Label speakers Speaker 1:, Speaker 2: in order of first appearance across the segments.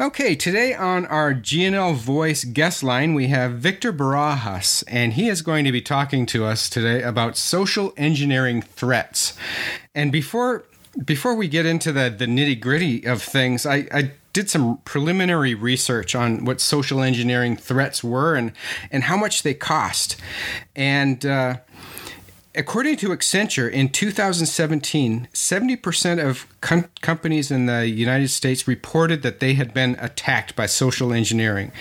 Speaker 1: Okay, today on our GNL Voice guest line, we have Victor Barajas, and he is going to be talking to us today about social engineering threats. And before before we get into the, the nitty gritty of things, I, I did some preliminary research on what social engineering threats were and, and how much they cost. And uh, According to Accenture, in 2017, 70% of com- companies in the United States reported that they had been attacked by social engineering.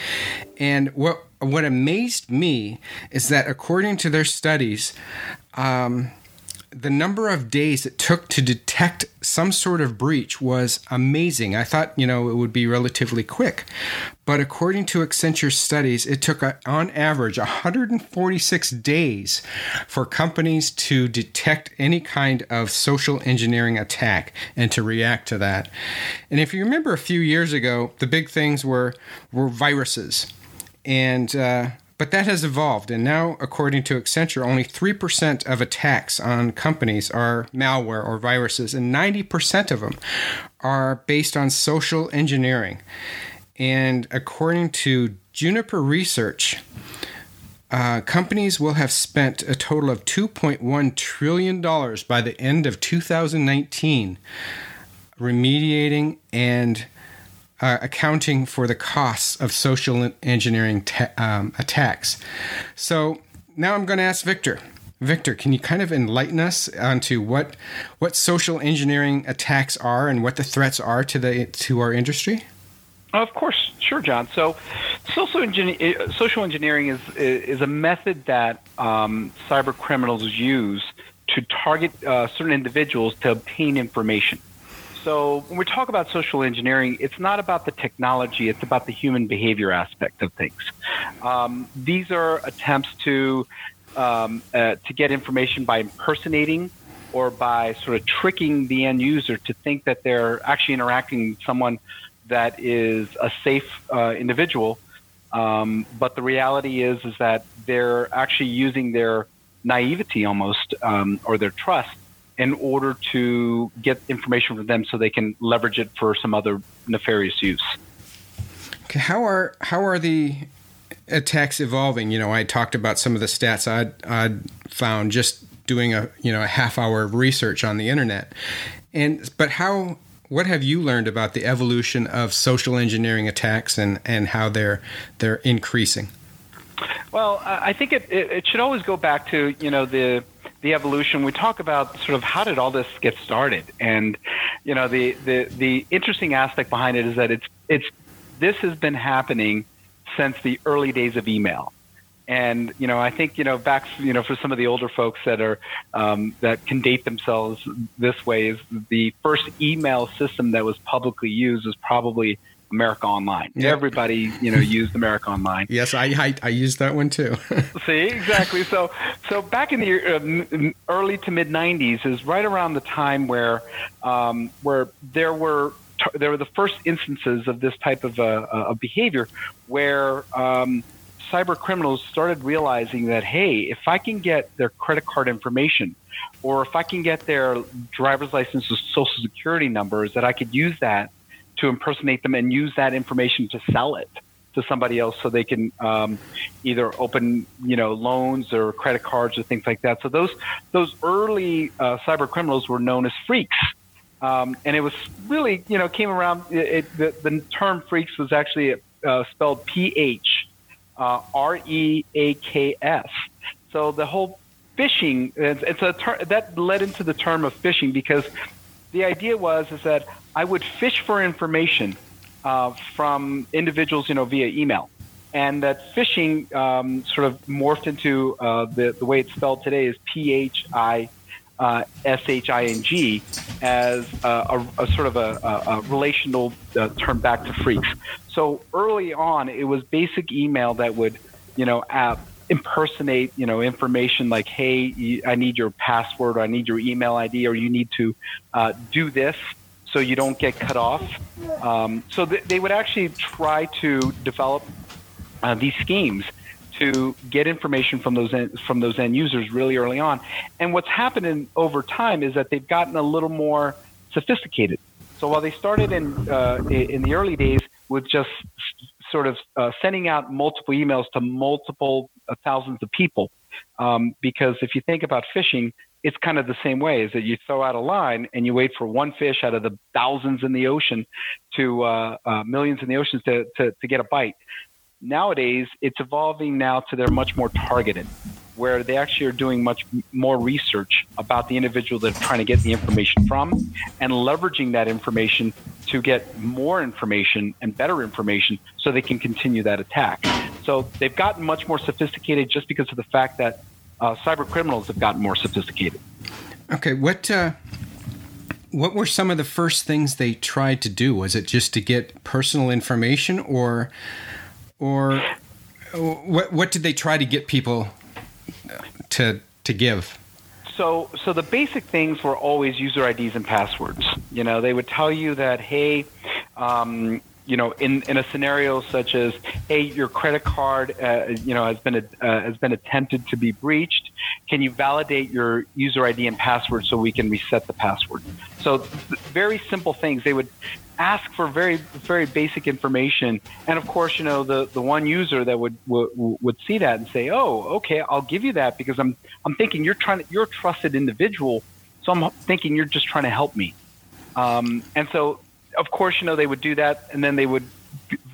Speaker 1: And what what amazed me is that according to their studies, um, the number of days it took to detect some sort of breach was amazing. I thought, you know, it would be relatively quick. But according to Accenture studies, it took a, on average 146 days for companies to detect any kind of social engineering attack and to react to that. And if you remember a few years ago, the big things were were viruses. And uh, but that has evolved, and now, according to Accenture, only 3% of attacks on companies are malware or viruses, and 90% of them are based on social engineering. And according to Juniper Research, uh, companies will have spent a total of $2.1 trillion by the end of 2019 remediating and accounting for the costs of social engineering ta- um, attacks. So now I'm going to ask Victor. Victor, can you kind of enlighten us onto what what social engineering attacks are and what the threats are to the to our industry?
Speaker 2: Of course, sure, John. So, social, engineering, social engineering is is a method that um, cyber criminals use to target uh, certain individuals to obtain information. So when we talk about social engineering, it's not about the technology; it's about the human behavior aspect of things. Um, these are attempts to um, uh, to get information by impersonating or by sort of tricking the end user to think that they're actually interacting with someone that is a safe uh, individual. Um, but the reality is is that they're actually using their naivety almost um, or their trust in order to get information from them so they can leverage it for some other nefarious use.
Speaker 1: Okay, how are how are the attacks evolving? You know, I talked about some of the stats I'd, I'd found just doing a you know a half hour of research on the internet, and but how what have you learned about the evolution of social engineering attacks and, and how they're they're increasing?
Speaker 2: Well, I think it, it, it should always go back to you know the the evolution, we talk about sort of how did all this get started, and you know the the the interesting aspect behind it is that it's it's this has been happening since the early days of email. And you know, I think you know back you know for some of the older folks that are um, that can date themselves this way is the first email system that was publicly used was probably America Online. Yep. Everybody, you know, used America Online.
Speaker 1: Yes, I I, I used that one too.
Speaker 2: See, exactly. So so back in the uh, early to mid '90s is right around the time where um, where there were there were the first instances of this type of, uh, of behavior where um, cyber criminals started realizing that hey, if I can get their credit card information or if I can get their driver's license or social security numbers, that I could use that to impersonate them and use that information to sell it to somebody else so they can um, either open you know loans or credit cards or things like that. So those those early uh, cyber criminals were known as phreaks. Um, and it was really, you know, came around. It, it, the, the term "phreaks" was actually uh, spelled P H uh, R E A K S. So the whole phishing, it's a ter- that led into the term of phishing because the idea was is that I would fish for information uh, from individuals, you know, via email. And that phishing um, sort of morphed into uh, the, the way it's spelled today is P H I uh, S H I N G as a, a, sort of a, a relational uh, term back to phreaks. So early on, it was basic email that would, you know, impersonate, you know, information like, hey, I need your password, or I need your email ID, or you need to uh, do this so you don't get cut off. Um, so th- they would actually try to develop uh, these schemes to get information from those en- from those end users really early on. And what's happened over time is that they've gotten a little more sophisticated. So while they started in uh, in the early days with just sort of uh, sending out multiple emails to multiple uh, thousands of people. Um, because if you think about fishing, it's kind of the same way is that you throw out a line and you wait for one fish out of the thousands in the ocean to uh, uh, millions in the oceans to, to, to get a bite. Nowadays, it's evolving now to they're much more targeted, where they actually are doing much more research about the individual they're trying to get the information from and leveraging that information to get more information and better information so they can continue that attack. So they've gotten much more sophisticated just because of the fact that uh, cyber criminals have gotten more sophisticated.
Speaker 1: Okay, what uh, what were some of the first things they tried to do? Was it just to get personal information, or or what what did they try to get people to to give?
Speaker 2: So, so the basic things were always user IDs and passwords. You know, they would tell you that, hey, um, you know, in, in a scenario such as, hey, your credit card, uh, you know, has been uh, has been attempted to be breached. Can you validate your user ID and password so we can reset the password? So, very simple things. They would ask for very very basic information, and of course, you know, the, the one user that would, would would see that and say, oh, okay, I'll give you that because I'm I'm thinking you're trying to, you're a trusted individual, so I'm thinking you're just trying to help me. Um, and so of course, you know, they would do that, and then they would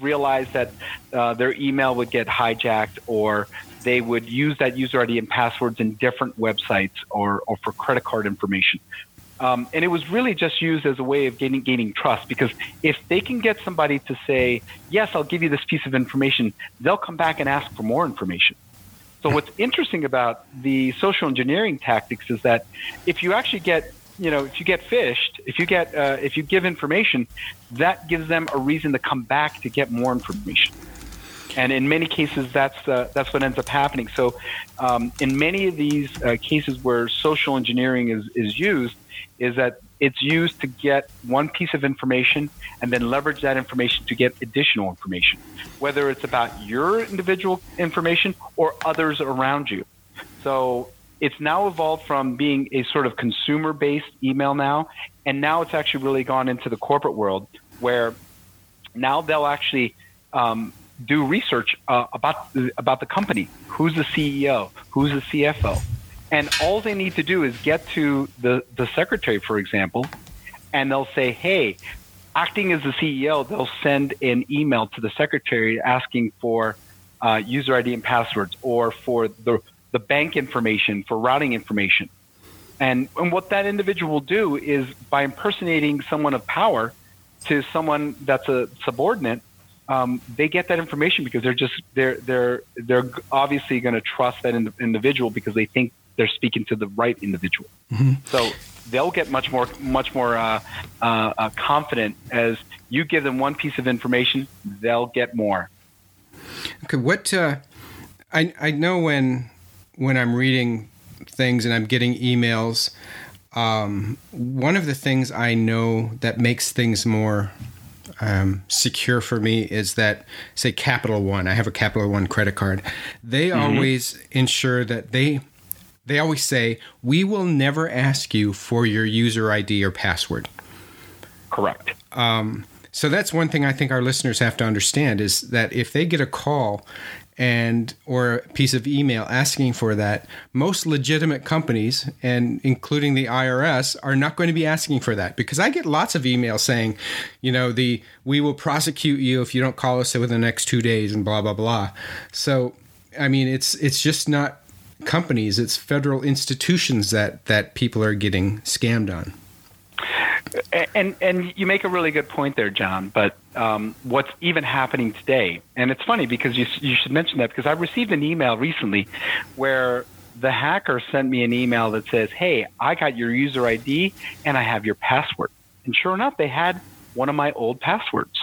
Speaker 2: realize that uh, their email would get hijacked, or they would use that user ID and passwords in different websites or, or for credit card information. Um, and it was really just used as a way of gaining gaining trust because if they can get somebody to say, "Yes, I'll give you this piece of information," they'll come back and ask for more information. So what's interesting about the social engineering tactics is that if you actually get you know, if you get phished, if you get, uh, if you give information, that gives them a reason to come back to get more information. And in many cases, that's uh, that's what ends up happening. So, um, in many of these uh, cases where social engineering is is used, is that it's used to get one piece of information and then leverage that information to get additional information, whether it's about your individual information or others around you. So it's now evolved from being a sort of consumer based email now, and now it's actually really gone into the corporate world where now they'll actually um, do research uh, about about the company, who's the CEO, who's the CFO, and all they need to do is get to the the secretary, for example, and they'll say, "Hey, acting as the CEO, they'll send an email to the secretary asking for uh, user ID and passwords, or for the the bank information, for routing information. And, and what that individual will do is by impersonating someone of power to someone that's a subordinate, um, they get that information because they're just they're they're they're obviously going to trust that in, individual because they think they're speaking to the right individual. Mm-hmm. So they'll get much more much more uh, uh, uh, confident as you give them one piece of information, they'll get more.
Speaker 1: Okay, what uh, I I know when when I'm reading things and I'm getting emails, um, one of the things I know that makes things more um, secure for me is that, say, Capital One. I have a Capital One credit card. They mm-hmm. always ensure that they they always say we will never ask you for your user ID or password.
Speaker 2: Correct.
Speaker 1: Um, so that's one thing I think our listeners have to understand is that if they get a call and or a piece of email asking for that most legitimate companies and including the IRS are not going to be asking for that. Because I get lots of emails saying you know the we will prosecute you if you don't call us within the next 2 days and blah blah blah. So I mean it's it's just not companies it's federal institutions that that people are getting scammed on
Speaker 2: and and you make a really good point there, John. But um, what's even happening today, and it's funny because you you should mention that because I received an email recently where the hacker sent me an email that says, "Hey, I got your user ID and I have your password." And sure enough, they had one of my old passwords.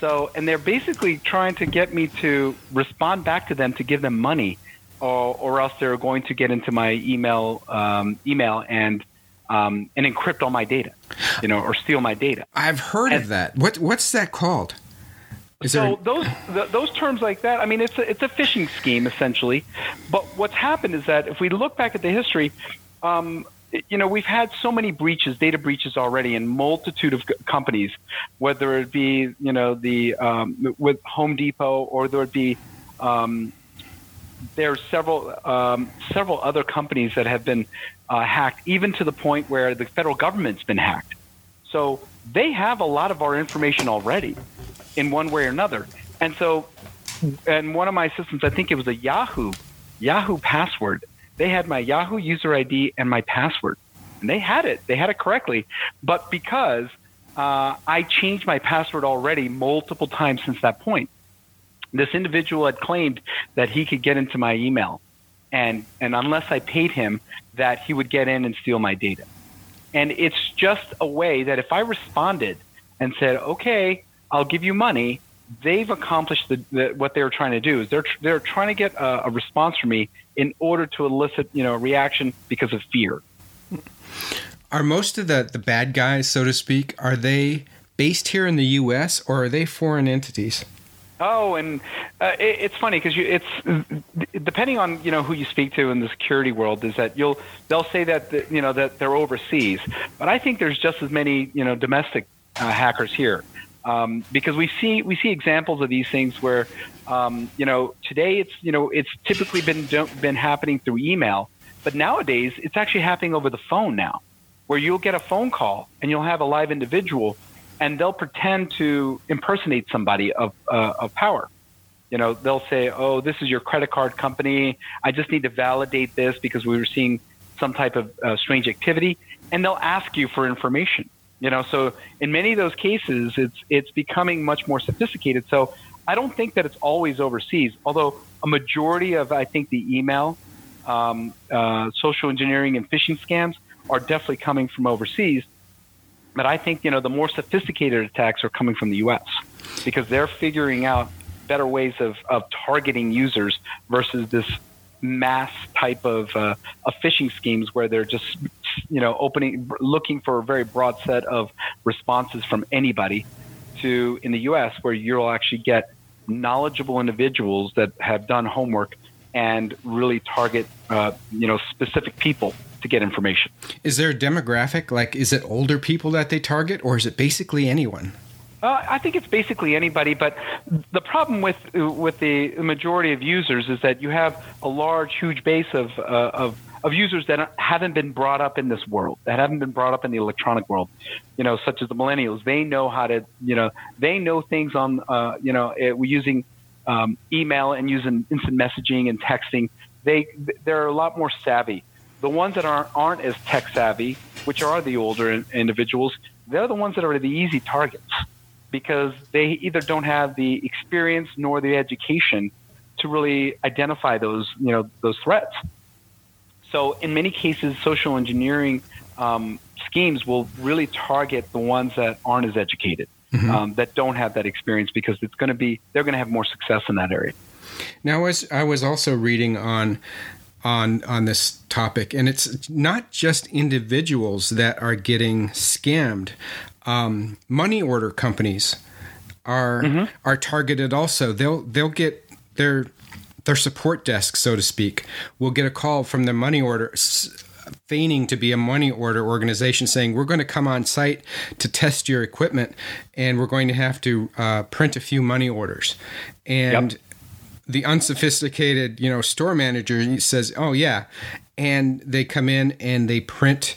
Speaker 2: So, and they're basically trying to get me to respond back to them to give them money, or, or else they're going to get into my email um, email and um, and encrypt all my data, you know, or steal my data.
Speaker 1: I've heard and, of that. What what's that called?
Speaker 2: Is so those the, those terms like that, I mean, it's a, it's a phishing scheme essentially. But what's happened is that if we look back at the history, um, you know, we've had so many breaches, data breaches already in multitude of companies, whether it be, you know, the um, with Home Depot or there would be um, there are several um, several other companies that have been uh, hacked, even to the point where the federal government's been hacked. So they have a lot of our information already, in one way or another. And so, and one of my systems, I think it was a Yahoo Yahoo password. They had my Yahoo user ID and my password, and they had it. They had it correctly, but because uh, I changed my password already multiple times since that point this individual had claimed that he could get into my email and and unless I paid him that he would get in and steal my data. And it's just a way that if I responded and said, "Okay, I'll give you money," they've accomplished the, the, what they were trying to do. Is they're they're trying to get a, a response from me in order to elicit you know a reaction because of fear.
Speaker 1: Are most of the the bad guys, so to speak, are they based here in the U.S. or are they foreign entities?
Speaker 2: Oh, and uh, it, it's funny because it's depending on you know who you speak to in the security world is that you'll they'll say that the, you know that they're overseas, but I think there's just as many you know domestic uh, hackers here. Um, because we see we see examples of these things where um, you know today it's you know it's typically been been happening through email, but nowadays it's actually happening over the phone now, where you'll get a phone call and you'll have a live individual and they'll pretend to impersonate somebody of, uh, of power. You know, they'll say, "Oh, this is your credit card company. I just need to validate this because we were seeing some type of uh, strange activity," and they'll ask you for information. You know, so in many of those cases, it's it's becoming much more sophisticated. So I don't think that it's always overseas, although a majority of I think the email, um, uh, social engineering, and phishing scams are definitely coming from overseas. But I think you know the more sophisticated attacks are coming from the U.S. because they're figuring out better ways of, of targeting users versus this mass type of, uh, of phishing schemes where they're just you know opening looking for a very broad set of responses from anybody to in the US where you'll actually get knowledgeable individuals that have done homework and really target uh, you know specific people to get information.
Speaker 1: Is there a demographic? Like, is it older people that they target, or is it basically anyone?
Speaker 2: Uh, I think it's basically anybody, but the problem with with the majority of users is that you have a large, huge base of uh, of of users that haven't been brought up in this world, that haven't been brought up in the electronic world, you know, such as the millennials. They know how to, you know, they know things on, uh, you know, it, using um, email and using instant messaging and texting. They they're a lot more savvy the ones that aren't, aren't as tech savvy, which are the older individuals, they're the ones that are the easy targets because they either don't have the experience nor the education to really identify those, you know, those threats. So in many cases, social engineering um, schemes will really target the ones that aren't as educated, mm-hmm. um, that don't have that experience, because it's going to be they're going to have more success in that area.
Speaker 1: Now, as I was also reading on on on this topic, and it's not just individuals that are getting scammed. Um, money order companies are mm-hmm. are targeted also. They'll they'll get their their support desk, so to speak, will get a call from the money order feigning to be a money order organization saying we're going to come on site to test your equipment and we're going to have to uh, print a few money orders and yep the unsophisticated, you know, store manager says, "Oh yeah," and they come in and they print,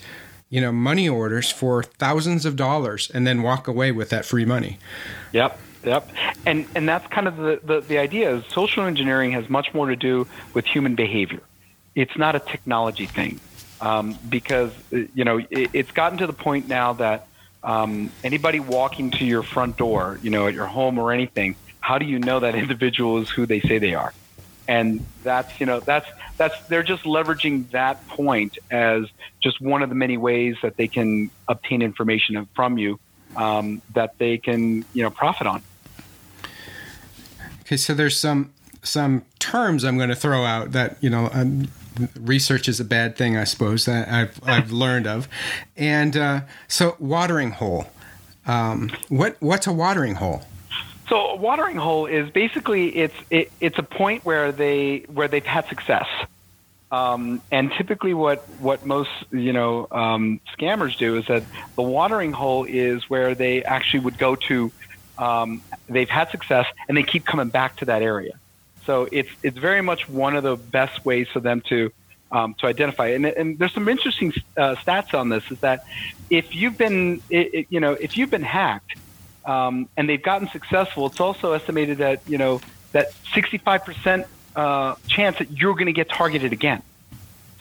Speaker 1: you know, money orders for thousands of dollars and then walk away with that free money.
Speaker 2: Yep. Yep. And and that's kind of the, the, the idea is social engineering has much more to do with human behavior. It's not a technology thing. Um, because you know it, it's gotten to the point now that um, anybody walking to your front door, you know, at your home or anything, how do you know that individual is who they say they are? And that's you know that's that's they're just leveraging that point as just one of the many ways that they can obtain information from you um, that they can you know profit on.
Speaker 1: Okay, so there's some some terms I'm going to throw out that you know um, research is a bad thing, I suppose that I've I've learned of, and uh, so watering hole. Um, what what's a watering hole?
Speaker 2: So a watering hole is basically it's it, it's a point where they where they've had success. Um, and typically, what what most you know um, scammers do is that the watering hole is where they actually would go to. Um, they've had success, and they keep coming back to that area. So it's it's very much one of the best ways for them to um, to identify. And, and there's some interesting uh, stats on this. Is that if you've been it, it, you know if you've been hacked um, and they've gotten successful, it's also estimated that you know that 65 percent uh, chance that you're going to get targeted again.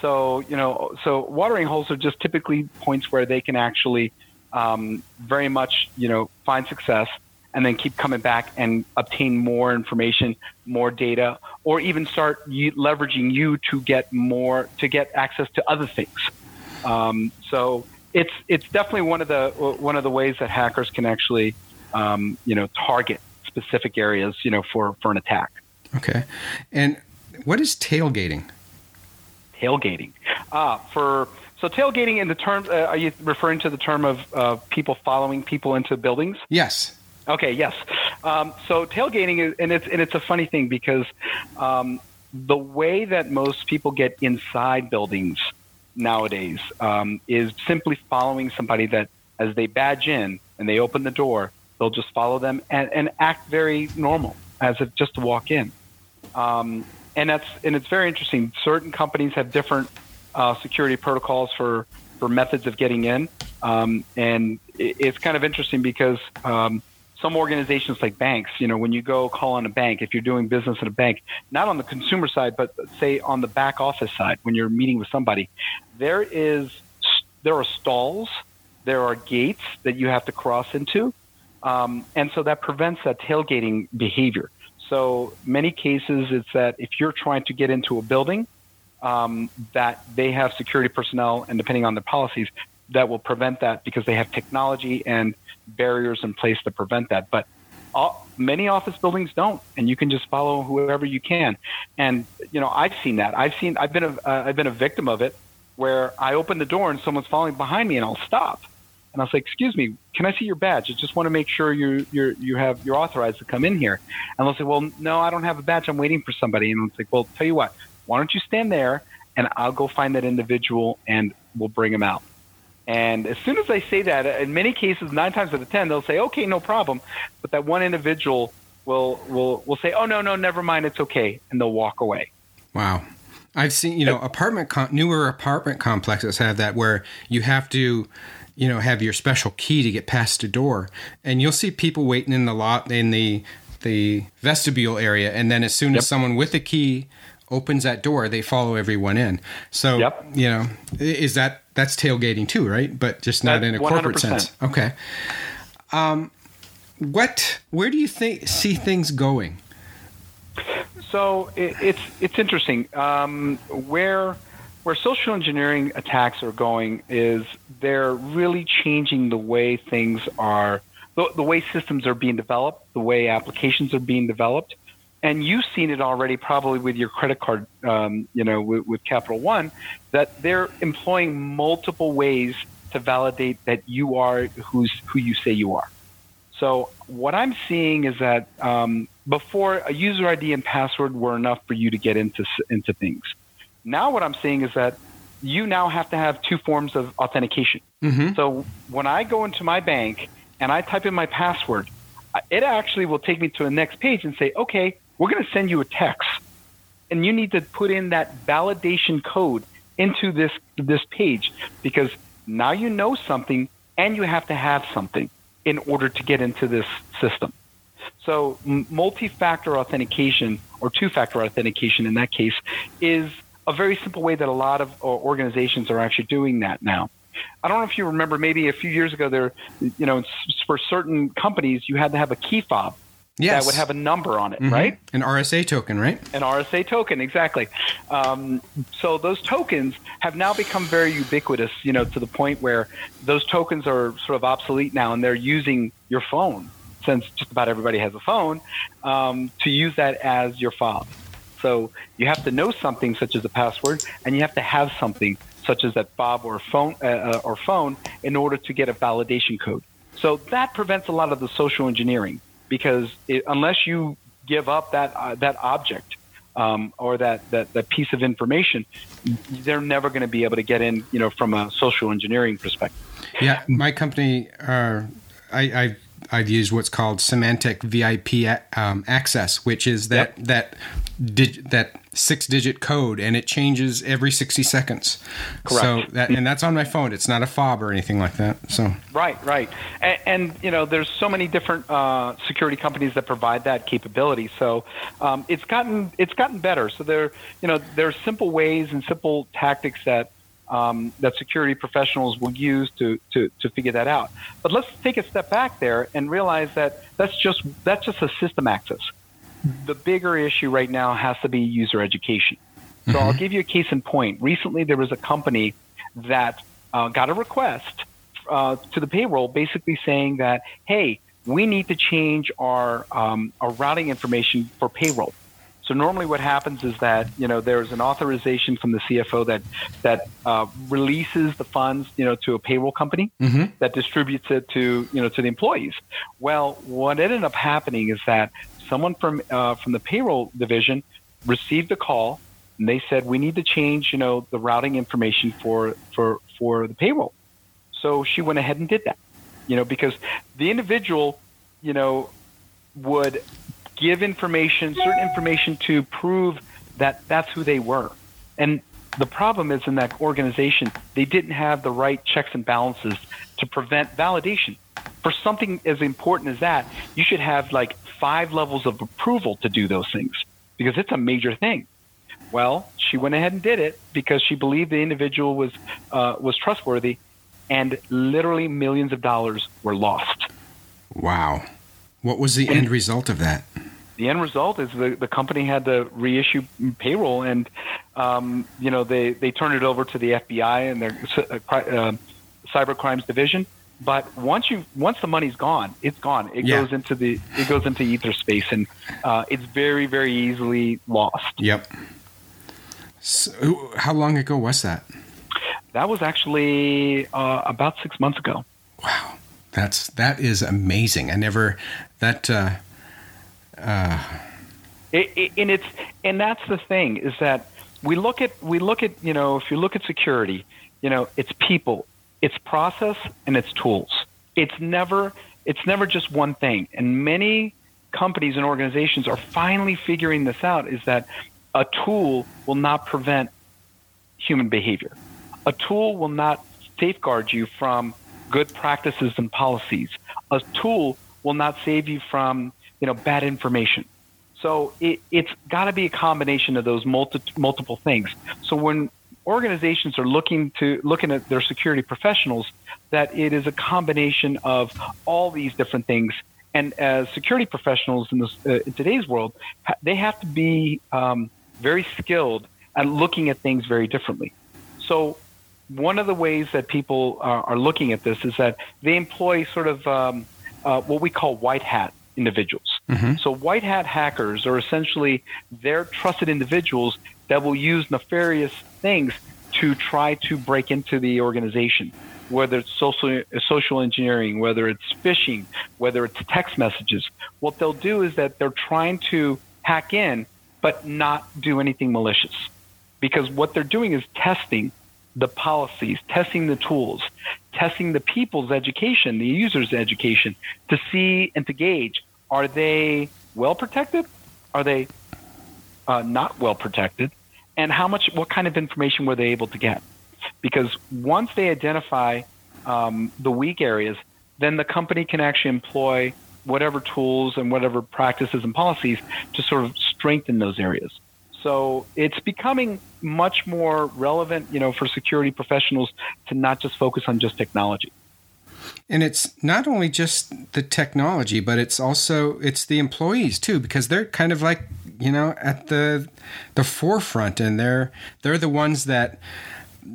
Speaker 2: So you know, so watering holes are just typically points where they can actually um, very much you know find success and then keep coming back and obtain more information, more data, or even start leveraging you to get more to get access to other things. Um, so it's it's definitely one of the one of the ways that hackers can actually um, you know target specific areas you know for for an attack.
Speaker 1: Okay, and what is tailgating?
Speaker 2: Tailgating, ah, for so tailgating in the term, uh, are you referring to the term of uh, people following people into buildings?
Speaker 1: Yes.
Speaker 2: Okay. Yes. Um, so tailgating is, and it's and it's a funny thing because um, the way that most people get inside buildings nowadays um, is simply following somebody that as they badge in and they open the door, they'll just follow them and, and act very normal as if just to walk in. Um, and that's and it's very interesting. Certain companies have different uh, security protocols for for methods of getting in, um, and it, it's kind of interesting because um, some organizations like banks, you know, when you go call on a bank, if you're doing business at a bank, not on the consumer side, but say on the back office side, when you're meeting with somebody, there is there are stalls, there are gates that you have to cross into, um, and so that prevents that tailgating behavior. So many cases, it's that if you're trying to get into a building, um, that they have security personnel, and depending on their policies, that will prevent that because they have technology and barriers in place to prevent that. But all, many office buildings don't, and you can just follow whoever you can. And you know, I've seen that. I've seen. I've been a. have uh, been a victim of it, where I open the door and someone's following behind me, and I'll stop and I was like, "Excuse me, can I see your badge? I just want to make sure you you you have you're authorized to come in here." And they'll say, "Well, no, I don't have a badge. I'm waiting for somebody." And I'm like, "Well, tell you what, why don't you stand there, and I'll go find that individual, and we'll bring him out." And as soon as I say that, in many cases, nine times out of ten, they'll say, "Okay, no problem," but that one individual will will will say, "Oh no, no, never mind, it's okay," and they'll walk away.
Speaker 1: Wow. I've seen, you know, apartment com- newer apartment complexes have that where you have to you know, have your special key to get past a door. And you'll see people waiting in the lot in the the vestibule area, and then as soon yep. as someone with a key opens that door, they follow everyone in. So, yep. you know, is that that's tailgating too, right? But just not that's in a 100%. corporate sense. Okay. Um, what? Where do you think see things going?
Speaker 2: So it, it's it's interesting. Um, where where social engineering attacks are going is they're really changing the way things are, the, the, way systems are being developed, the way applications are being developed. And you've seen it already, probably with your credit card, um, you know, with, with Capital One, that they're employing multiple ways to validate that you are who's who you say you are. So what I'm seeing is that um, before a user ID and password were enough for you to get into into things now what I'm seeing is that you now have to have two forms of authentication. Mm-hmm. So when I go into my bank and I type in my password, it actually will take me to the next page and say, okay, we're going to send you a text. And you need to put in that validation code into this, this page because now you know something and you have to have something in order to get into this system. So multi factor authentication or two factor authentication in that case is a very simple way that a lot of uh, organizations are actually doing that now. I don't know if you remember, maybe a few years ago, there, you know, for certain companies, you had to have a key fob yes. that would have a number on it, mm-hmm. right?
Speaker 1: An RSA token, right?
Speaker 2: An RSA token, exactly. Um, so those tokens have now become very ubiquitous, you know, to the point where those tokens are sort of obsolete now, and they're using your phone, since just about everybody has a phone, um, to use that as your fob. So you have to know something such as a password, and you have to have something such as that fob or phone uh, uh, or phone in order to get a validation code. So that prevents a lot of the social engineering because it, unless you give up that uh, that object, um, or that, that that piece of information, they're never going to be able to get in, you know, from a social engineering perspective.
Speaker 1: Yeah, my company, uh, I, I I've used what's called Symantec VIP um, access, which is that yep. that dig, that six digit code, and it changes every sixty seconds.
Speaker 2: Correct.
Speaker 1: So that and that's on my phone. It's not a fob or anything like that. So
Speaker 2: right, right, and, and you know, there's so many different uh, security companies that provide that capability. So um, it's gotten it's gotten better. So there, you know, there are simple ways and simple tactics that um, that security professionals will use to, to, to figure that out. But let's take a step back there and realize that that's just that's just a system access. The bigger issue right now has to be user education. So mm-hmm. I'll give you a case in point. Recently, there was a company that uh, got a request uh, to the payroll, basically saying that, "Hey, we need to change our um, our routing information for payroll." So normally, what happens is that you know there's an authorization from the CFO that that uh, releases the funds you know to a payroll company mm-hmm. that distributes it to you know to the employees. Well, what ended up happening is that someone from uh, from the payroll division received a call and they said we need to change you know the routing information for for for the payroll. So she went ahead and did that, you know, because the individual you know would give information, certain information to prove that that's who they were. And the problem is in that organization, they didn't have the right checks and balances to prevent validation. For something as important as that, you should have like five levels of approval to do those things because it's a major thing. Well, she went ahead and did it because she believed the individual was uh, was trustworthy, and literally millions of dollars were lost.
Speaker 1: Wow. What was the and end result of that?
Speaker 2: The end result is the, the company had to reissue payroll, and um, you know they, they turned it over to the FBI and their uh, uh, cyber crimes division. But once you once the money's gone, it's gone. It yeah. goes into the it goes into ether space, and uh, it's very very easily lost.
Speaker 1: Yep. So, how long ago was that?
Speaker 2: That was actually uh, about six months ago.
Speaker 1: Wow. That's that is amazing. I never that. Uh, uh.
Speaker 2: It, it, and it's and that's the thing is that we look at we look at you know if you look at security, you know it's people, it's process, and it's tools. It's never it's never just one thing. And many companies and organizations are finally figuring this out. Is that a tool will not prevent human behavior. A tool will not safeguard you from good practices and policies. A tool will not save you from you know bad information. So it, it's got to be a combination of those multi, multiple things. So when organizations are looking to looking at their security professionals, that it is a combination of all these different things. And as security professionals in, this, uh, in today's world, they have to be um, very skilled at looking at things very differently. So one of the ways that people are, are looking at this is that they employ sort of um, uh, what we call white hat individuals. Mm-hmm. So white hat hackers are essentially their trusted individuals that will use nefarious things to try to break into the organization, whether it's social social engineering, whether it's phishing, whether it's text messages. What they'll do is that they're trying to hack in, but not do anything malicious, because what they're doing is testing the policies, testing the tools, testing the people's education, the user's education to see and to gauge are they well protected? Are they uh, not well protected? And how much, what kind of information were they able to get? Because once they identify um, the weak areas, then the company can actually employ whatever tools and whatever practices and policies to sort of strengthen those areas. So it's becoming much more relevant, you know, for security professionals to not just focus on just technology.
Speaker 1: And it's not only just the technology, but it's also it's the employees too, because they're kind of like you know at the the forefront, and they're they're the ones that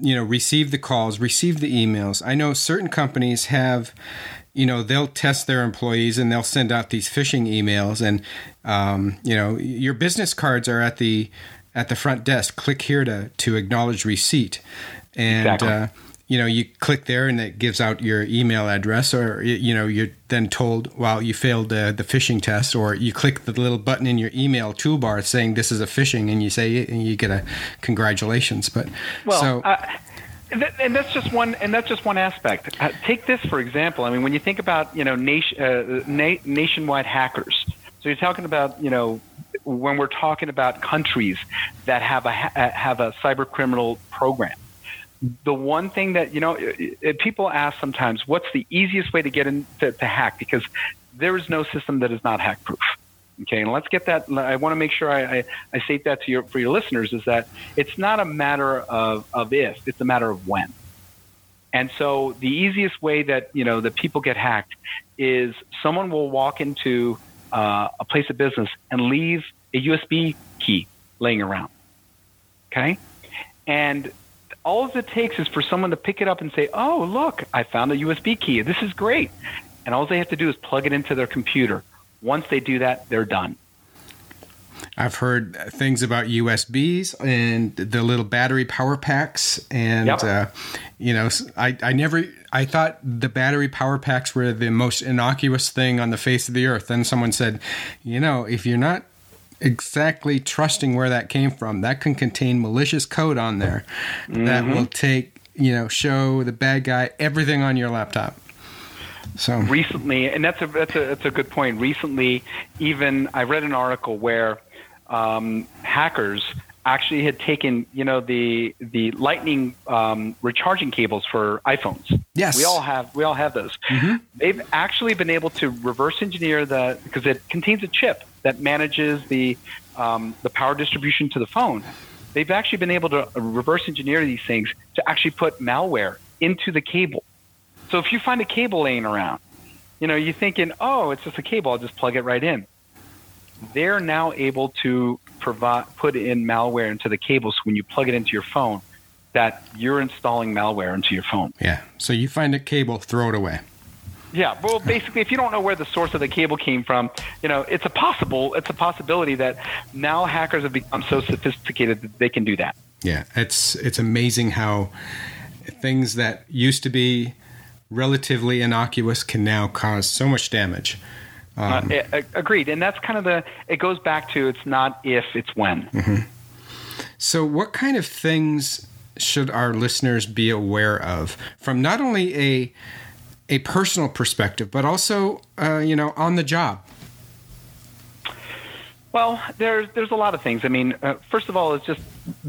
Speaker 1: you know receive the calls, receive the emails. I know certain companies have you know they'll test their employees and they'll send out these phishing emails and um, you know your business cards are at the at the front desk click here to to acknowledge receipt and
Speaker 2: exactly.
Speaker 1: uh, you know, you click there and it gives out your email address, or you know, you're then told, "Well, you failed uh, the phishing test," or you click the little button in your email toolbar saying this is a phishing, and you say, and you get a congratulations. But
Speaker 2: well, so. Uh, and that's just one, and that's just one aspect. Uh, take this for example. I mean, when you think about you know nation, uh, na- nationwide hackers, so you're talking about you know when we're talking about countries that have a ha- have a cyber criminal program the one thing that you know people ask sometimes what's the easiest way to get into to hack because there is no system that is not hack proof okay and let's get that i want to make sure I, I, I state that to your for your listeners is that it's not a matter of, of if it's a matter of when and so the easiest way that you know that people get hacked is someone will walk into uh, a place of business and leave a usb key laying around okay and all it takes is for someone to pick it up and say, "Oh, look, I found a USB key. This is great." And all they have to do is plug it into their computer. Once they do that, they're done.
Speaker 1: I've heard things about USBs and the little battery power packs, and yep. uh, you know, I, I never I thought the battery power packs were the most innocuous thing on the face of the earth. Then someone said, you know, if you're not exactly trusting where that came from. That can contain malicious code on there mm-hmm. that will take, you know, show the bad guy everything on your laptop. So
Speaker 2: recently, and that's a that's a that's a good point. Recently, even I read an article where um, hackers actually had taken, you know, the the lightning um, recharging cables for iPhones.
Speaker 1: Yes,
Speaker 2: we all have we all have those. Mm-hmm. They've actually been able to reverse engineer the because it contains a chip that manages the um, the power distribution to the phone. They've actually been able to reverse engineer these things to actually put malware into the cable. So if you find a cable laying around, you know, you're thinking, oh, it's just a cable, I'll just plug it right in. They're now able to provide put in malware into the cable so when you plug it into your phone, that you're installing malware into your phone.
Speaker 1: Yeah. So you find a cable, throw it away.
Speaker 2: Yeah, well, basically, if you don't know where the source of the cable came from, you know, it's a possible, it's a possibility that now hackers have become so sophisticated that they can do that.
Speaker 1: Yeah, it's it's amazing how things that used to be relatively innocuous can now cause so much damage.
Speaker 2: Um, uh, agreed, and that's kind of the. It goes back to it's not if, it's when. Mm-hmm.
Speaker 1: So, what kind of things should our listeners be aware of from not only a a personal perspective, but also, uh, you know, on the job?
Speaker 2: Well, there's there's a lot of things. I mean, uh, first of all, it's just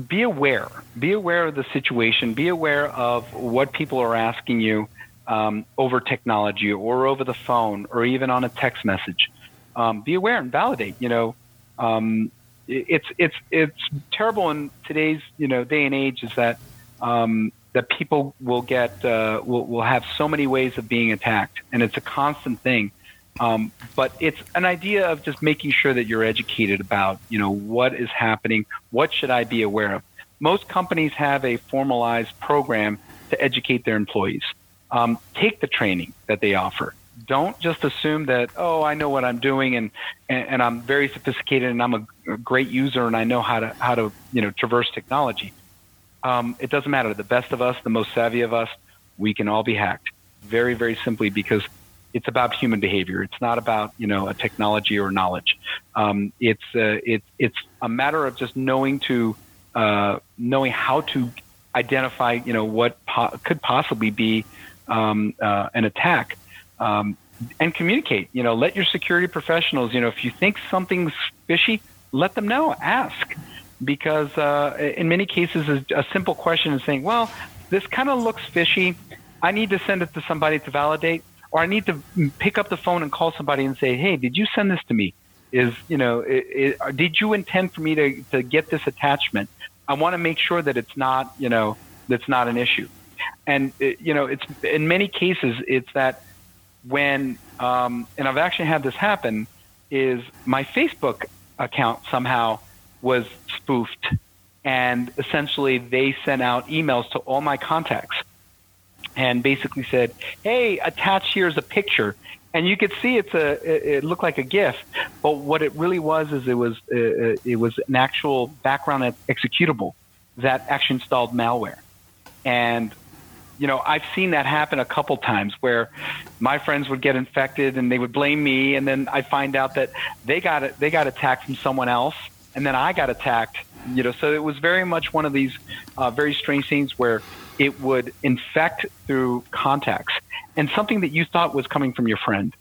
Speaker 2: be aware. Be aware of the situation. Be aware of what people are asking you um, over technology or over the phone or even on a text message. Um, be aware and validate. You know, um, it's it's it's terrible in today's you know day and age is that um, that people will get uh, will, will have so many ways of being attacked, and it's a constant thing. Um, but it's an idea of just making sure that you're educated about you know what is happening, what should I be aware of. Most companies have a formalized program to educate their employees. Um, take the training that they offer. Don't just assume that oh I know what I'm doing and and, and I'm very sophisticated and I'm a, great user and I know how to how to you know traverse technology um, it doesn't matter. The best of us, the most savvy of us, we can all be hacked. Very, very simply because it's about human behavior. It's not about you know a technology or knowledge. Um, it's uh, it's it's a matter of just knowing to uh, knowing how to identify you know what po- could possibly be um, uh, an attack um, and communicate. You know, let your security professionals. You know, if you think something's fishy, let them know. Ask because uh, in many cases, a simple question is saying, well, this kind of looks fishy. I need to send it to somebody to validate, or I need to pick up the phone and call somebody and say, hey, did you send this to me? Is, you know, did you intend for me to, to get this attachment? I want to make sure that it's not, you know, that's not an issue. And, it, you know, it's in many cases, it's that when, um, and I've actually had this happen, is my Facebook account somehow was spoofed. And essentially, they sent out emails to all my contacts and basically said, "Hey, attached here is a picture." And you could see it's a it looked like a GIF, but what it really was is it was uh, uh it was an actual background executable that actually installed malware. And you know, I've seen that happen a couple times where my friends would get infected and they would blame me, and then I find out that they got it, they got attacked from someone else, and then I got attacked. You know, so it was very much one of these uh, very strange things where it would infect through contacts and something that you thought was coming from your friend.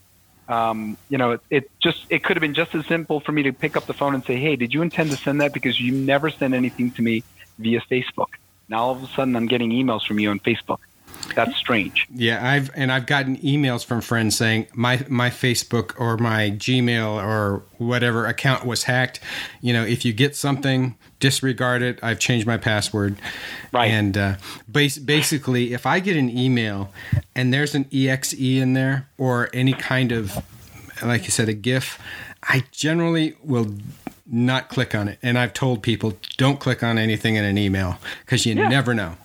Speaker 2: Um, you know, it, it just it could have been just as simple for me to pick up the phone and say, "Hey, did you intend to send that? Because you never send anything to me via Facebook." Now all of a sudden, I'm getting emails from you on Facebook. That's strange.
Speaker 1: Yeah, I've and I've gotten emails from friends saying my my Facebook or my Gmail or whatever account was hacked. You know, if you get something, disregard it. I've changed my password.
Speaker 2: Right.
Speaker 1: And uh, bas- basically, if I get an email and there's an exe in there or any kind of, like you said, a GIF, I generally will not click on it. And I've told people don't click on anything in an email because you
Speaker 2: Yeah.
Speaker 1: never know.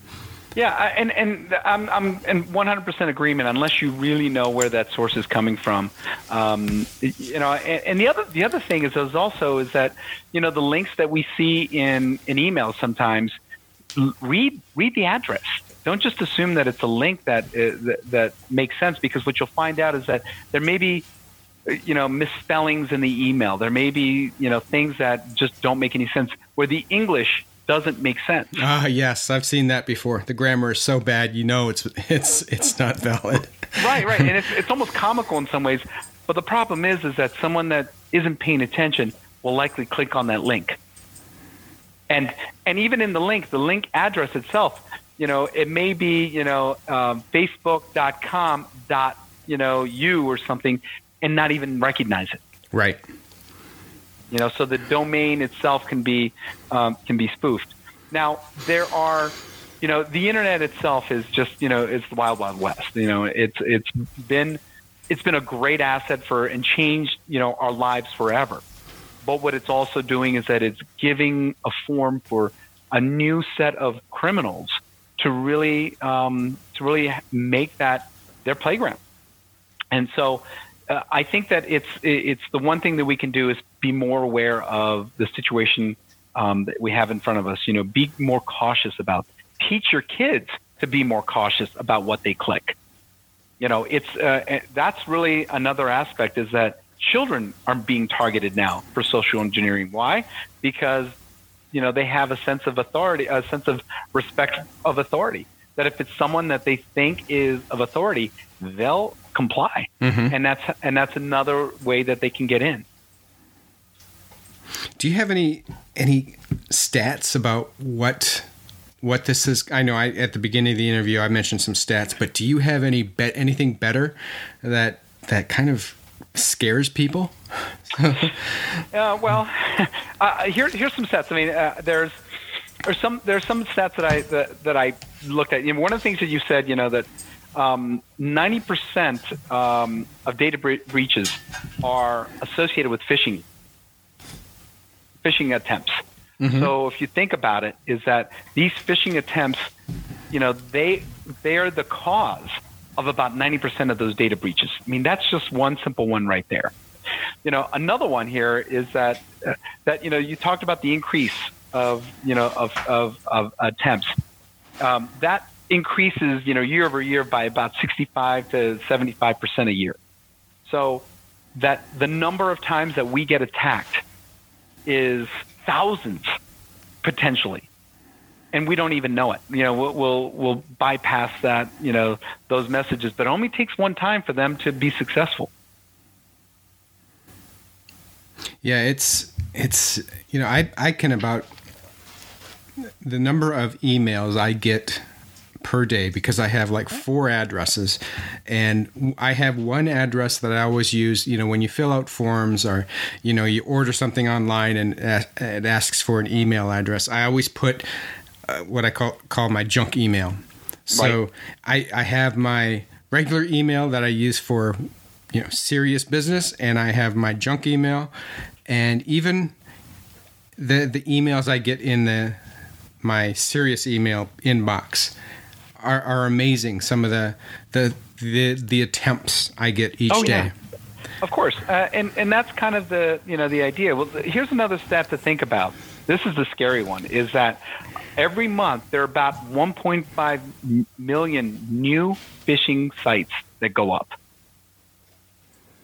Speaker 2: Yeah, and and I'm I'm in 100% agreement. Unless you really know where that source is coming from, um, you know. And, and the other the other thing is, is also is that you know the links that we see in in emails sometimes read read the address. Don't just assume that it's a link that uh, that, that makes sense because what you'll find out is that there may be you know misspellings in the email. There may be you know things that just don't make any sense where the English doesn't make sense.
Speaker 1: Ah, yes, I've seen that before. The grammar is so bad, you know it's it's it's not valid.
Speaker 2: right, right, and it's it's almost comical in some ways. But the problem is, is that someone that isn't paying attention will likely click on that link. And and even in the link, the link address itself, you know, it may be you know um, Facebook.com dot you know you or something, and not even recognize it.
Speaker 1: Right.
Speaker 2: You know, so the domain itself can be um, can be spoofed. Now there are, you know, the internet itself is just you know it's the wild wild west. You know, it's it's been it's been a great asset for and changed you know our lives forever. But what it's also doing is that it's giving a form for a new set of criminals to really um, to really make that their playground. And so uh, I think that it's it's the one thing that we can do is be more aware of the situation um, that we have in front of us. You know, be more cautious about. Teach your kids to be more cautious about what they click. You know, it's uh, that's really another aspect is that children are being targeted now for social engineering. Why? Because you know they have a sense of authority, a sense of respect of authority. That if it's someone that they think is of authority, they'll comply, and that's and that's another way that they can get in.
Speaker 1: Do you have any any stats about what what this is? I know I at the beginning of the interview I mentioned some stats, but do you have any bet anything better that that kind of scares people?
Speaker 2: Uh, well, uh, here, here's some stats. I mean, uh, there's there's some there's some stats that I that, that I looked at. You know, one of the things that you said, you know, that um, 90% um, of data bre- breaches are associated with phishing phishing attempts. So if you think about it, is that these phishing attempts, you know, they they are the cause of about 90% of those data breaches. I mean, that's just one simple one right there. You know, another one here is that uh, that you know you talked about the increase of you know of of, of attempts. Um, that increases you know year over year by about 65 to 75 percent a year. So that the number of times that we get attacked is thousands potentially and we don't even know it. You know, we'll, we'll we'll bypass that. You know, those messages, but it only takes one time for them to be successful.
Speaker 1: Yeah, it's it's you know I I can about the number of emails I get per day because I have like four addresses. And I have one address that I always use you know when you fill out forms or you know you order something online and it asks for an email address I always put uh, what I call call my junk email. So I I have my regular email that I use for you know serious business and I have my junk email. And even the the emails I get in the my serious email inbox are, are amazing. Some of the the the the attempts I get each
Speaker 2: Oh,
Speaker 1: day.
Speaker 2: yeah. Of course, uh, and and that's kind of the you know the idea. Well, here's another stat to think about. this is the scary one, is that every month there are about 1.5 million new phishing sites that go up.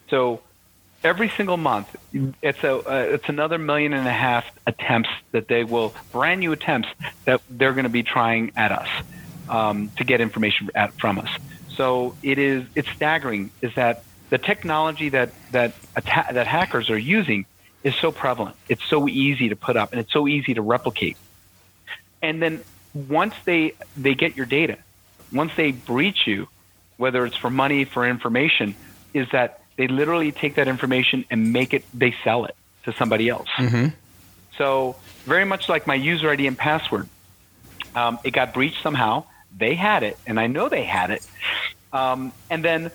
Speaker 2: So every single month, it's a uh, it's another million and a half attempts that they will brand new attempts that they're going to be trying at us um, to get information at, from us. So it is it's staggering. Is that the technology that that atta- that hackers are using is so prevalent. It's so easy to put up and it's so easy to replicate. And then once they they get your data, once they breach you, whether it's for money for information, is that they literally take that information and make it, they sell it to somebody else. Mm-hmm. So, very much like my user ID and password, um, it got breached somehow. They had it, and I know they had it. Um, and then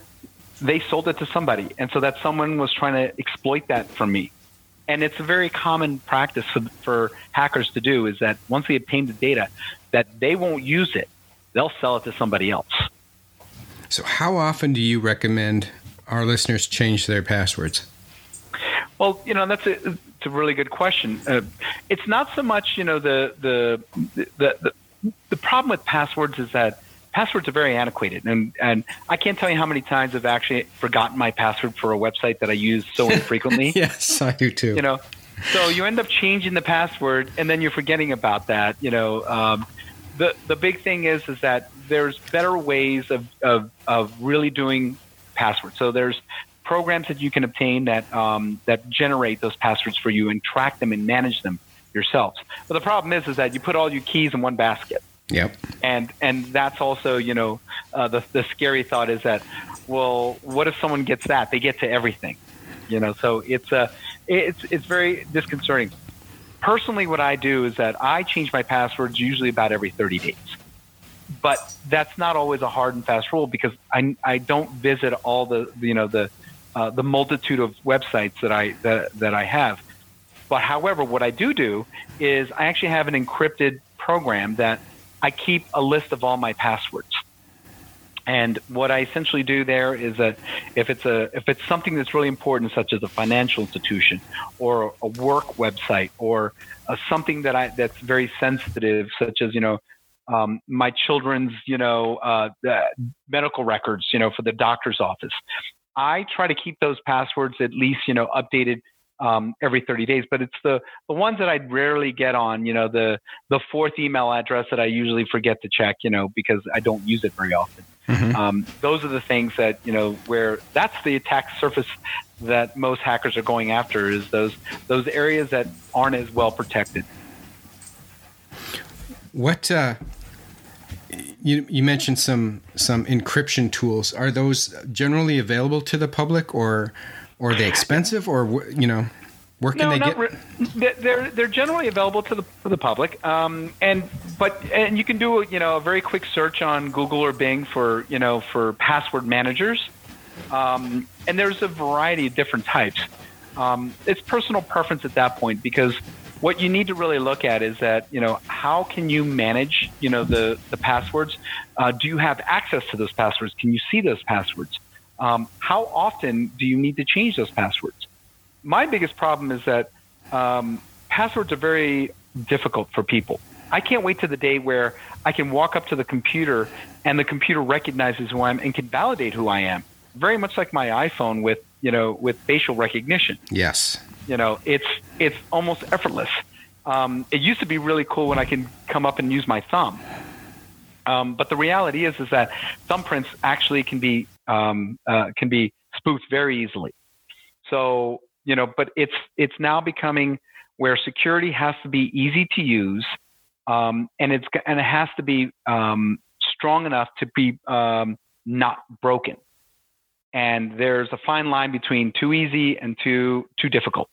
Speaker 2: they sold it to somebody. And so that someone was trying to exploit that for me. And it's a very common practice for, for hackers to do is that once they obtain the data, that they won't use it. They'll sell it to somebody else.
Speaker 1: So, how often do you recommend our listeners change their passwords?
Speaker 2: Well, you know that's a, it's a really good question. Uh, it's not so much you know the the, the the the problem with passwords is that passwords are very antiquated, and and I can't tell you how many times I've actually forgotten my password for a website that I use so infrequently.
Speaker 1: yes, I do too.
Speaker 2: You know, so you end up changing the password, and then you're forgetting about that. You know, um, the the big thing is is that there's better ways of of, of really doing passwords. So there's programs that you can obtain that um, that generate those passwords for you and track them and manage them yourselves. But the problem is is that you put all your keys in one basket.
Speaker 1: Yep.
Speaker 2: And and that's also you know uh, the the scary thought is that well what if someone gets that they get to everything, you know so it's a uh, it's it's very disconcerting. Personally, what I do is that I change my passwords usually about every 30 days but that's not always a hard and fast rule because I, I don't visit all the you know the uh, the multitude of websites that I that, that I have. But however, what I do do is I actually have an encrypted program that I keep a list of all my passwords. And what I essentially do there is that if it's a if it's something that's really important, such as a financial institution or a work website or uh, something that I that's very sensitive, such as you know um, my children's, you know, uh, medical records, you know, for the doctor's office. I try to keep those passwords at least, you know, updated um, every 30 days. But it's the the ones that I rarely get on, you know, the the fourth email address that I usually forget to check, you know, because I don't use it very often. Mm-hmm. Um, those are the things that you know where that's the attack surface that most hackers are going after is those those areas that aren't as well protected.
Speaker 1: What uh, you you mentioned some some encryption tools. Are those generally available to the public, or or are they expensive, or you know? Where can
Speaker 2: no,
Speaker 1: they
Speaker 2: get?
Speaker 1: Re-
Speaker 2: they're they're generally available to the to the public, um, and but and you can do you know a very quick search on Google or Bing for you know for password managers, um, and there's a variety of different types. Um, it's personal preference at that point because what you need to really look at is that you know how can you manage you know the the passwords uh, do you have access to those passwords can you see those passwords um, how often do you need to change those passwords? My biggest problem is that um, passwords are very difficult for people. I can't wait to the day where i can walk up to the computer and the computer recognizes who i am and can validate who i am. Very much like my iphone with you know with facial recognition.
Speaker 1: Yes.
Speaker 2: You know, it's it's almost effortless. Um, it used to be really cool when I can come up and use my thumb. Um, but the reality is, is that thumbprints actually can be um, uh, can be spoofed very easily. So you know, but it's it's now becoming where security has to be easy to use, um, and it's and it has to be um, strong enough to be um, not broken. And there's a fine line between too easy and too too difficult.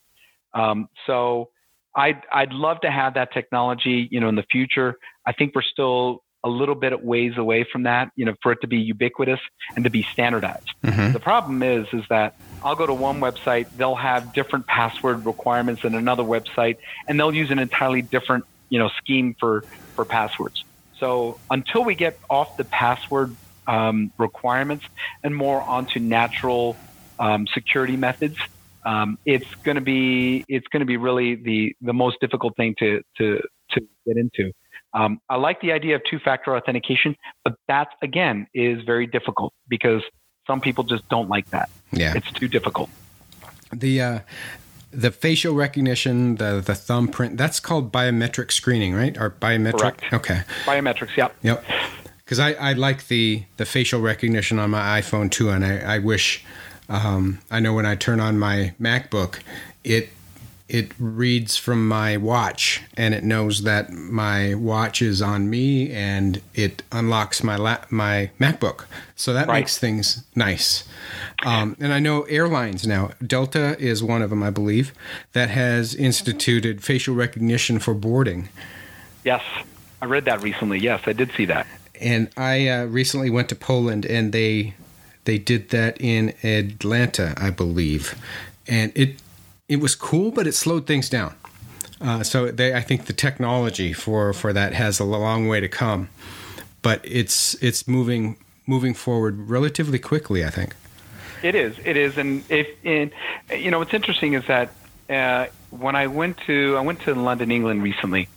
Speaker 2: Um, so I'd, I'd love to have that technology, you know, in the future. I think we're still a little bit ways away from that, you know, for it to be ubiquitous and to be standardized. Mm-hmm. The problem is, is that I'll go to one website, they'll have different password requirements than another website, and they'll use an entirely different, you know, scheme for, for passwords. So until we get off the password um, requirements and more onto natural um, security methods, um, it's going to be it's going to be really the the most difficult thing to to to get into. Um, I like the idea of two-factor authentication, but that again is very difficult because some people just don't like that.
Speaker 1: Yeah,
Speaker 2: it's too difficult.
Speaker 1: The uh, the facial recognition, the the thumbprint, that's called biometric screening, right? Or biometric?
Speaker 2: Correct.
Speaker 1: Okay.
Speaker 2: Biometrics. Yep.
Speaker 1: Yep. Because I, I like the the facial recognition on my iPhone too, and I, I wish um, I know when I turn on my MacBook, it it reads from my watch and it knows that my watch is on me and it unlocks my la- my MacBook. So that right. makes things nice. Um, and I know airlines now, Delta is one of them, I believe, that has instituted facial recognition for boarding.
Speaker 2: Yes, I read that recently. Yes, I did see that.
Speaker 1: And I uh, recently went to Poland and they they did that in Atlanta, I believe, and it it was cool, but it slowed things down. Uh, so they, I think the technology for for that has a long way to come, but it's it's moving moving forward relatively quickly. I think
Speaker 2: it is. It is, and if in you know what's interesting is that uh, when I went to I went to London, England recently,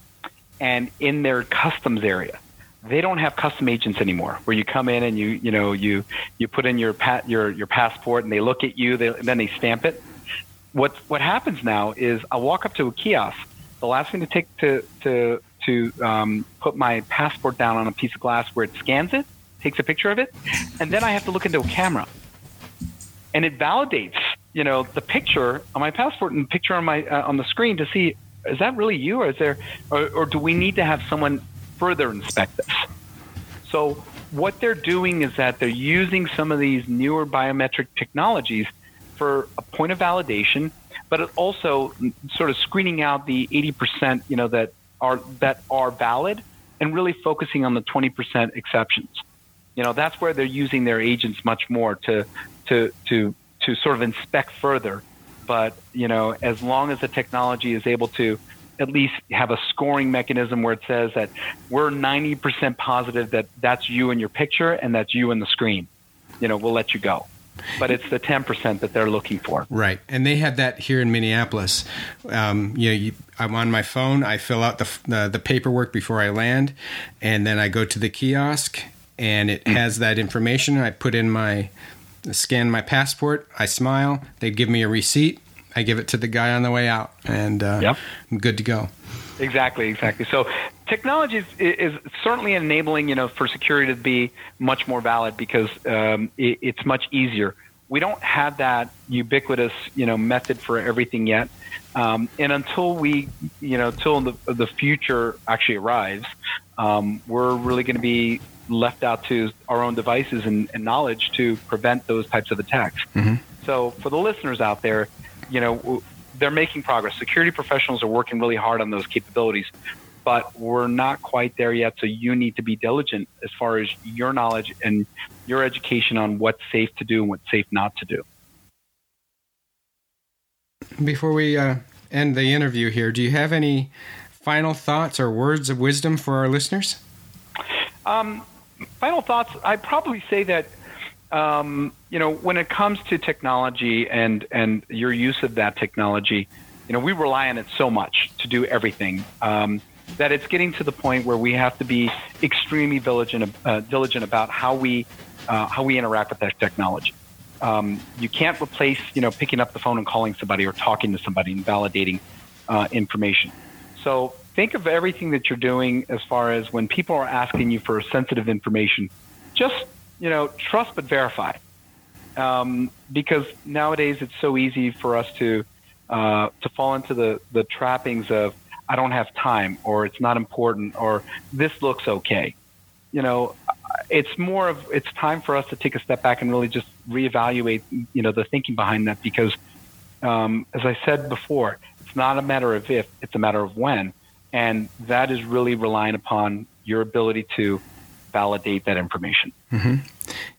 Speaker 2: and in their customs area, they don't have custom agents anymore where you come in and you you know you you put in your pat your your passport and they look at you they, and then they stamp it what what happens now is I walk up to a kiosk. The last thing to take to to to um, put my passport down on a piece of glass where it scans it, takes a picture of it, and then I have to look into a camera, and it validates you know the picture on my passport and the picture on my uh, on the screen to see is that really you or is there or, or do we need to have someone further inspect this? So what they're doing is that they're using some of these newer biometric technologies for a point of validation, but also sort of screening out the 80% you know that are that are valid and really focusing on the 20% exceptions. You know, that's where they're using their agents much more to to to to sort of inspect further. But you know, as long as the technology is able to at least have a scoring mechanism where it says that we're 90% positive that that's you in your picture and that's you in the screen, you know, we'll let you go but it's the 10% that they're looking for.
Speaker 1: Right. And they have that here in Minneapolis. Um, you know, you, I'm on my phone, I fill out the, the, the, paperwork before I land, and then I go to the kiosk and it has that information. I put in my, scan my passport, I smile, they give me a receipt, I give it to the guy on the way out, and uh, yep. I'm good to go.
Speaker 2: Exactly, exactly. So technology is, is, certainly enabling, you know, for security to be much more valid because um, it, it's much easier. We don't have that ubiquitous, you know, method for everything yet, um, and until we, you know, until the the future actually arrives, um, we're really going to be left out to our own devices and, and, knowledge to prevent those types of attacks. Mm-hmm. So, for the listeners out there, you know, they're making progress. Security professionals are working really hard on those capabilities, but we're not quite there yet. So you need to be diligent as far as your knowledge and your education on what's safe to do and what's safe not to do.
Speaker 1: Before we uh, end the interview here, do you have any final thoughts or words of wisdom for our listeners?
Speaker 2: Um, final thoughts. I'd probably say that um, you know, when it comes to technology and and your use of that technology, you know, we rely on it so much to do everything um, that it's getting to the point where we have to be extremely diligent uh, diligent about how we uh, how we interact with that technology. Um, you can't replace, you know, picking up the phone and calling somebody or talking to somebody and validating uh, information. So think of everything that you're doing as far as when people are asking you for sensitive information, just you know, trust but verify. Um, because nowadays it's so easy for us to uh, to fall into the, the trappings of I don't have time or it's not important or this looks okay. You know, it's more of it's time for us to take a step back and really just reevaluate, you know, the thinking behind that because, um, as I said before, it's not a matter of if, it's a matter of when, and that is really relying upon your ability to validate that information.
Speaker 1: Mm-hmm.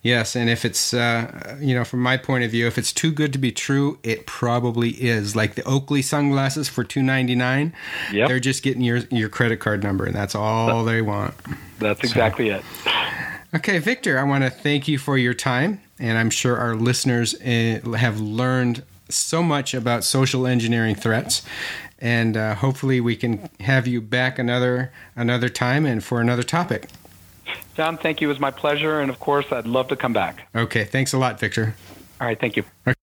Speaker 1: Yes, and if it's uh, you know from my point of view, if it's too good to be true, it probably is. Like the Oakley sunglasses for two ninety nine. Yep. they're just getting your your credit card number, and that's all they want.
Speaker 2: That's exactly so. it.
Speaker 1: Okay, Victor, I want to thank you for your time, and I'm sure our listeners uh, have learned so much about social engineering threats, and uh, hopefully we can have you back another another time and for another topic.
Speaker 2: John, thank you. It was my pleasure, and of course, I'd love to come back.
Speaker 1: Okay, thanks a lot, Victor.
Speaker 2: All right, thank you.
Speaker 1: Okay.